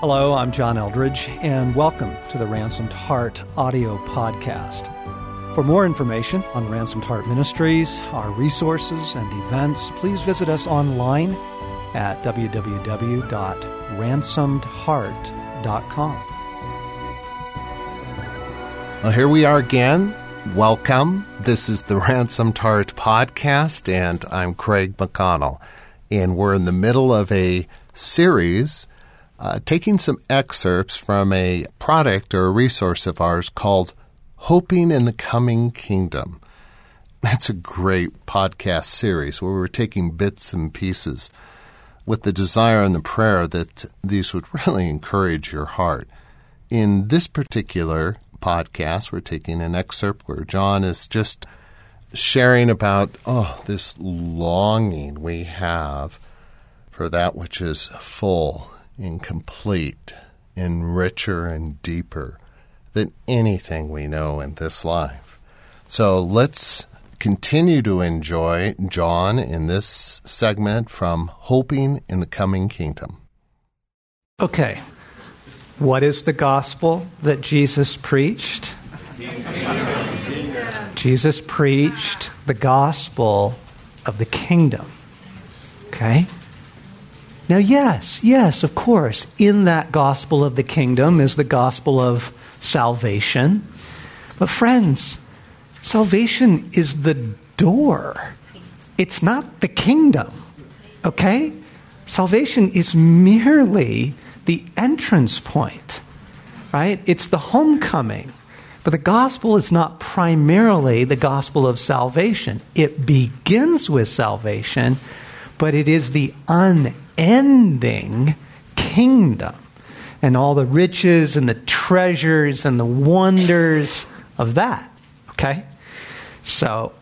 Hello, I'm John Eldredge, and welcome to the Ransomed Heart audio podcast. For more information on Ransomed Heart Ministries, our resources, and events, please visit us online at www.ransomedheart.com. Well, here we are again. Welcome. This is the Ransomed Heart podcast, and I'm Craig McConnell. And we're in the middle of a series uh, taking some excerpts from a product or a resource of ours called Hoping in the Coming Kingdom. That's a great podcast series where we're taking bits and pieces with the desire and the prayer that these would really encourage your heart. In this particular podcast, we're taking an excerpt where John is just sharing about, oh, this longing we have for that which is full and complete and richer and deeper than anything we know in this life. So let's continue to enjoy John in this segment from Hoping in the Coming Kingdom. Okay, what is the gospel that Jesus preached? Jesus preached the gospel of the kingdom. Okay? Now, yes, yes, of course, in that gospel of the kingdom is the gospel of salvation. But, friends, salvation is the door, it's not the kingdom. Okay? Salvation is merely the entrance point, right? It's the homecoming. But the gospel is not primarily the gospel of salvation. It begins with salvation, but it is the unending kingdom and all the riches and the treasures and the wonders of that. Okay? So,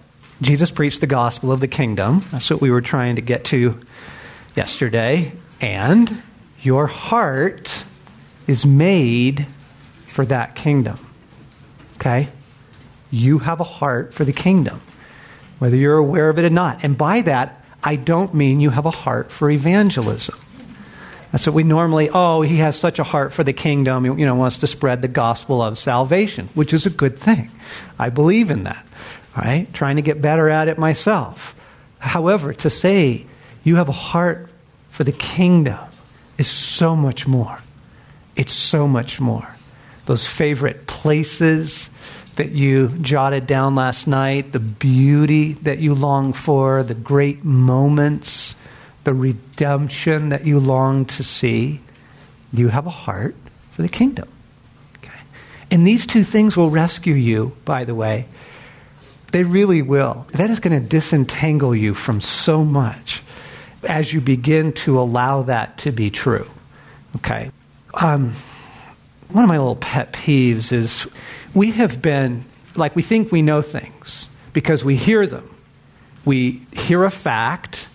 Jesus preached the gospel of the kingdom. That's what we were trying to get to yesterday. And your heart is made for that kingdom. Okay? You have a heart for the kingdom, whether you're aware of it or not. And by that, I don't mean you have a heart for evangelism. That's what we normally, oh, he has such a heart for the kingdom, you know, wants to spread the gospel of salvation, which is a good thing. I believe in that, right? Trying to get better at it myself. However, to say you have a heart for the kingdom is so much more. It's so much more. Those favorite places that you jotted down last night, the beauty that you long for, the great moments the redemption that you long to see, you have a heart for the kingdom. Okay? And these two things will rescue you, by the way. They really will. That is going to disentangle you from so much as you begin to allow that to be true. Okay? Um, one of my little pet peeves is we have been, like, we think we know things because we hear them. We hear a fact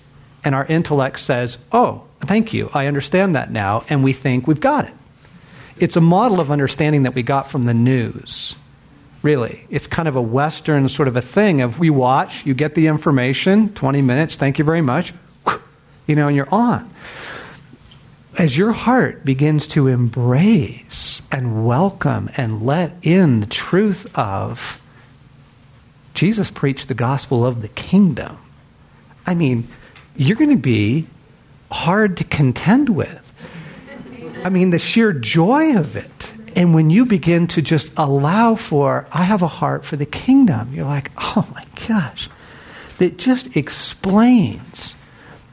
and our intellect says, oh, thank you, I understand that now, and we think we've got it. It's a model of understanding that we got from the news. Really, it's kind of a Western sort of a thing of we watch, you get the information, 20 minutes, thank you very much, you know, and you're on. As your heart begins to embrace and welcome and let in the truth of Jesus preached the gospel of the kingdom. I mean, you're going to be hard to contend with. I mean, the sheer joy of it. And when you begin to just allow for, I have a heart for the kingdom, you're like, oh my gosh. That just explains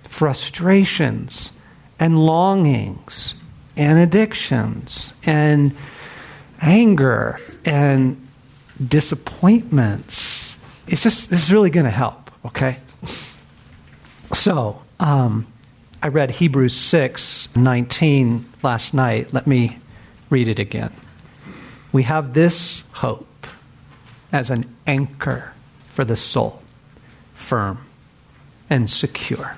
frustrations and longings and addictions and anger and disappointments. It's just, this is really going to help, okay? So, um, I read Hebrews 6 19 last night. Let me read it again. We have this hope as an anchor for the soul, firm and secure.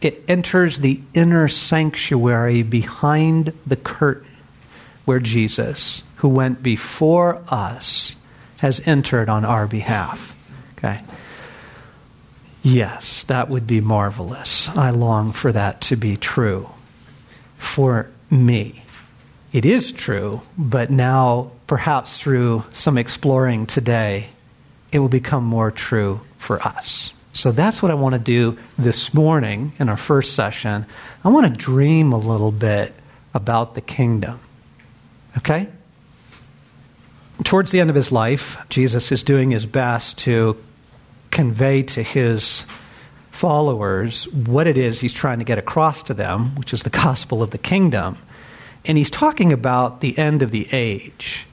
It enters the inner sanctuary behind the curtain where Jesus, who went before us, has entered on our behalf. Okay? Yes, that would be marvelous. I long for that to be true for me. it is true, but now, perhaps through some exploring today, it will become more true for us. So that's what I want to do this morning in our first session. I want to dream a little bit about the kingdom. Okay? Towards the end of his life, Jesus is doing his best to convey to his followers what it is he's trying to get across to them, which is the gospel of the kingdom. And he's talking about the end of the age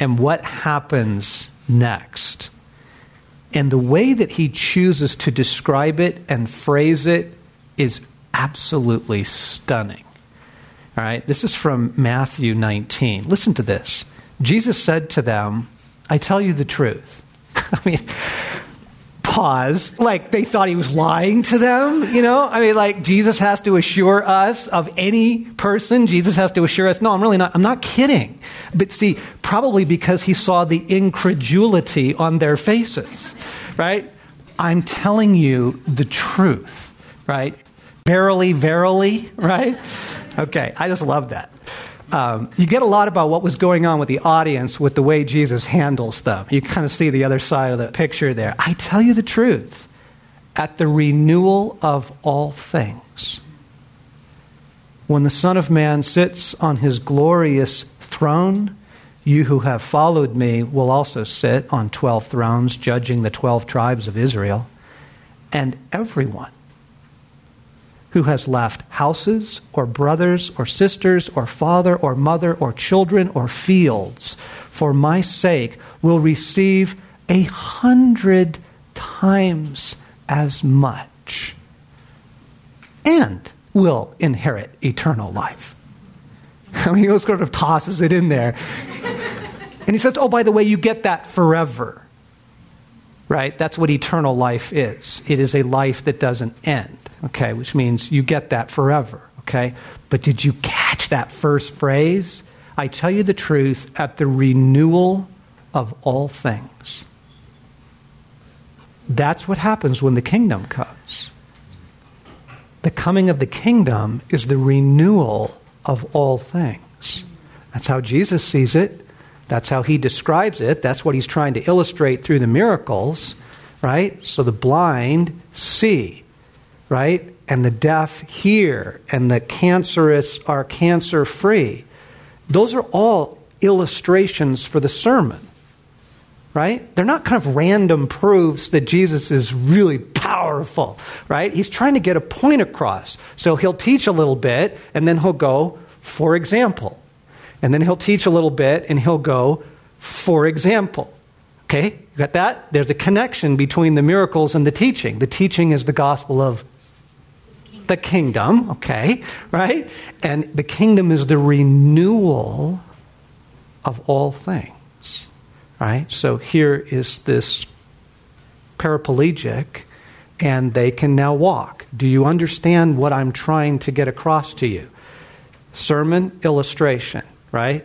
and what happens next. And the way that he chooses to describe it and phrase it is absolutely stunning. All right, this is from Matthew 19. Listen to this. Jesus said to them, I tell you the truth. I mean, pause. Like they thought he was lying to them, you know? I mean, like Jesus has to assure us of any person. Jesus has to assure us, no, I'm really not, I'm not kidding. But see, probably because he saw the incredulity on their faces, right? I'm telling you the truth, right? Verily, verily, right? Okay, I just love that. Um, you get a lot about what was going on with the audience with the way Jesus handles them. You kind of see the other side of the picture there. I tell you the truth, at the renewal of all things, when the Son of Man sits on his glorious throne, you who have followed me will also sit on 12 thrones, judging the 12 tribes of Israel. And everyone who has left houses or brothers or sisters or father or mother or children or fields for my sake will receive a hundred times as much and will inherit eternal life. I mean, he sort of tosses it in there. And he says, Oh, by the way, you get that forever. Right? That's what eternal life is. It is a life that doesn't end okay, which means you get that forever, okay? But did you catch that first phrase? I tell you the truth, at the renewal of all things. That's what happens when the kingdom comes. The coming of the kingdom is the renewal of all things. That's how Jesus sees it. That's how he describes it. That's what he's trying to illustrate through the miracles, right? So the blind see right? And the deaf hear, and the cancerous are cancer free. Those are all illustrations for the sermon, right? They're not kind of random proofs that Jesus is really powerful, right? He's trying to get a point across. So he'll teach a little bit, and then he'll go, for example. And then he'll teach a little bit, and he'll go, for example. Okay, you got that? There's a connection between the miracles and the teaching. The teaching is the gospel of the kingdom, okay, right? And the kingdom is the renewal of all things, right? So here is this paraplegic, and they can now walk. Do you understand what I'm trying to get across to you? Sermon, illustration, right?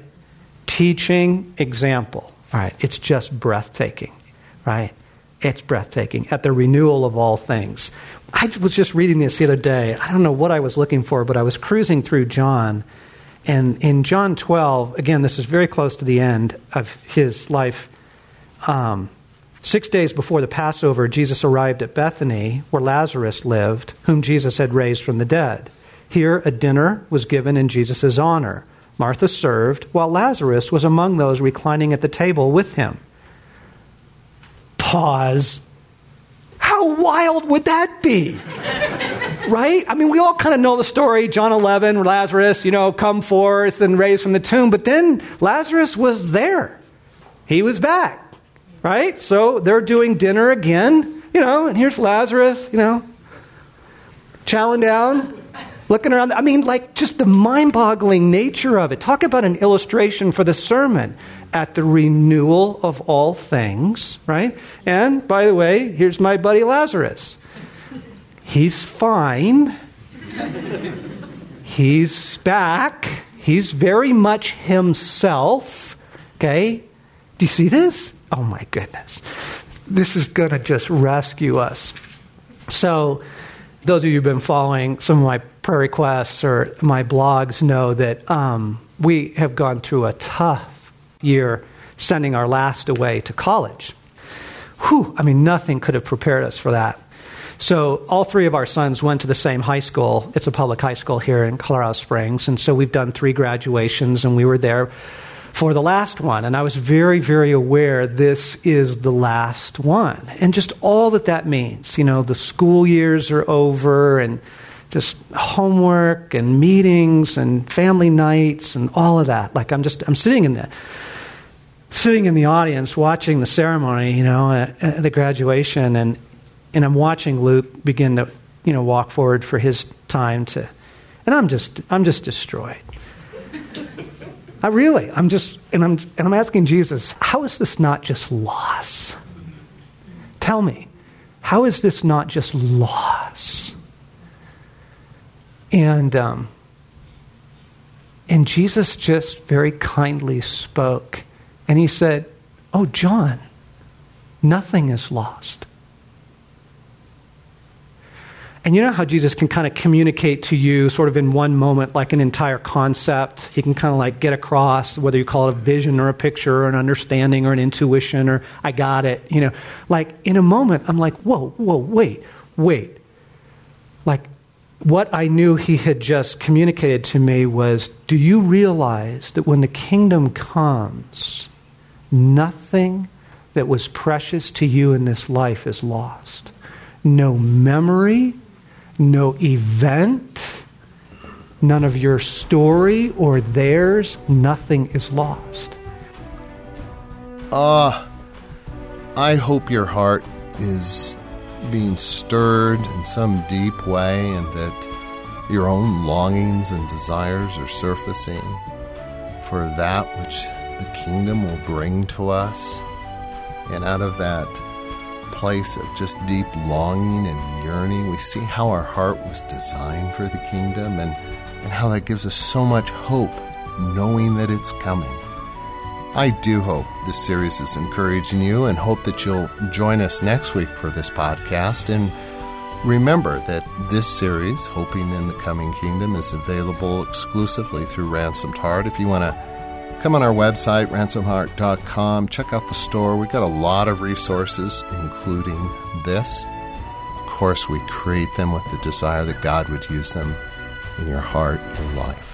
Teaching, example, right? It's just breathtaking, right? It's breathtaking at the renewal of all things. I was just reading this the other day. I don't know what I was looking for, but I was cruising through John. And in John 12, again, this is very close to the end of his life. Um, six days before the Passover, Jesus arrived at Bethany, where Lazarus lived, whom Jesus had raised from the dead. Here, a dinner was given in Jesus' honor. Martha served, while Lazarus was among those reclining at the table with him. Pause wild would that be? right? I mean, we all kind of know the story John 11, Lazarus, you know, come forth and raised from the tomb. But then Lazarus was there, he was back, right? So they're doing dinner again, you know, and here's Lazarus, you know, chowing down. Looking around, I mean, like just the mind boggling nature of it. Talk about an illustration for the sermon at the renewal of all things, right? And by the way, here's my buddy Lazarus. He's fine. He's back. He's very much himself. Okay? Do you see this? Oh my goodness. This is going to just rescue us. So, those of you who've been following some of my prayer requests or my blogs know that um, we have gone through a tough year sending our last away to college. Whew, I mean, nothing could have prepared us for that. So, all three of our sons went to the same high school. It's a public high school here in Colorado Springs. And so, we've done three graduations, and we were there for the last one. And I was very, very aware this is the last one. And just all that that means. You know, the school years are over, and just homework and meetings and family nights and all of that. Like, I'm just, I'm sitting in the sitting in the audience watching the ceremony, you know, at, at the graduation, and, and I'm watching Luke begin to, you know, walk forward for his time to, and I'm just, I'm just destroyed. I really, I'm just, and I'm, and I'm asking Jesus, how is this not just loss? Tell me, how is this not just loss? And, um, and Jesus just very kindly spoke and he said, Oh, John, nothing is lost. And you know how Jesus can kind of communicate to you, sort of in one moment, like an entire concept? He can kind of like get across, whether you call it a vision or a picture or an understanding or an intuition or I got it. You know, like in a moment, I'm like, whoa, whoa, wait, wait. Like what I knew he had just communicated to me was do you realize that when the kingdom comes, Nothing that was precious to you in this life is lost. No memory, no event, none of your story or theirs, nothing is lost. Ah, uh, I hope your heart is being stirred in some deep way and that your own longings and desires are surfacing for that which the kingdom will bring to us. And out of that place of just deep longing and yearning, we see how our heart was designed for the kingdom and, and how that gives us so much hope knowing that it's coming. I do hope this series is encouraging you and hope that you'll join us next week for this podcast. And remember that this series, Hoping in the Coming Kingdom, is available exclusively through Ransomed Heart. If you want to Come on our website, ransomheart.com. Check out the store. We've got a lot of resources, including this. Of course, we create them with the desire that God would use them in your heart and life.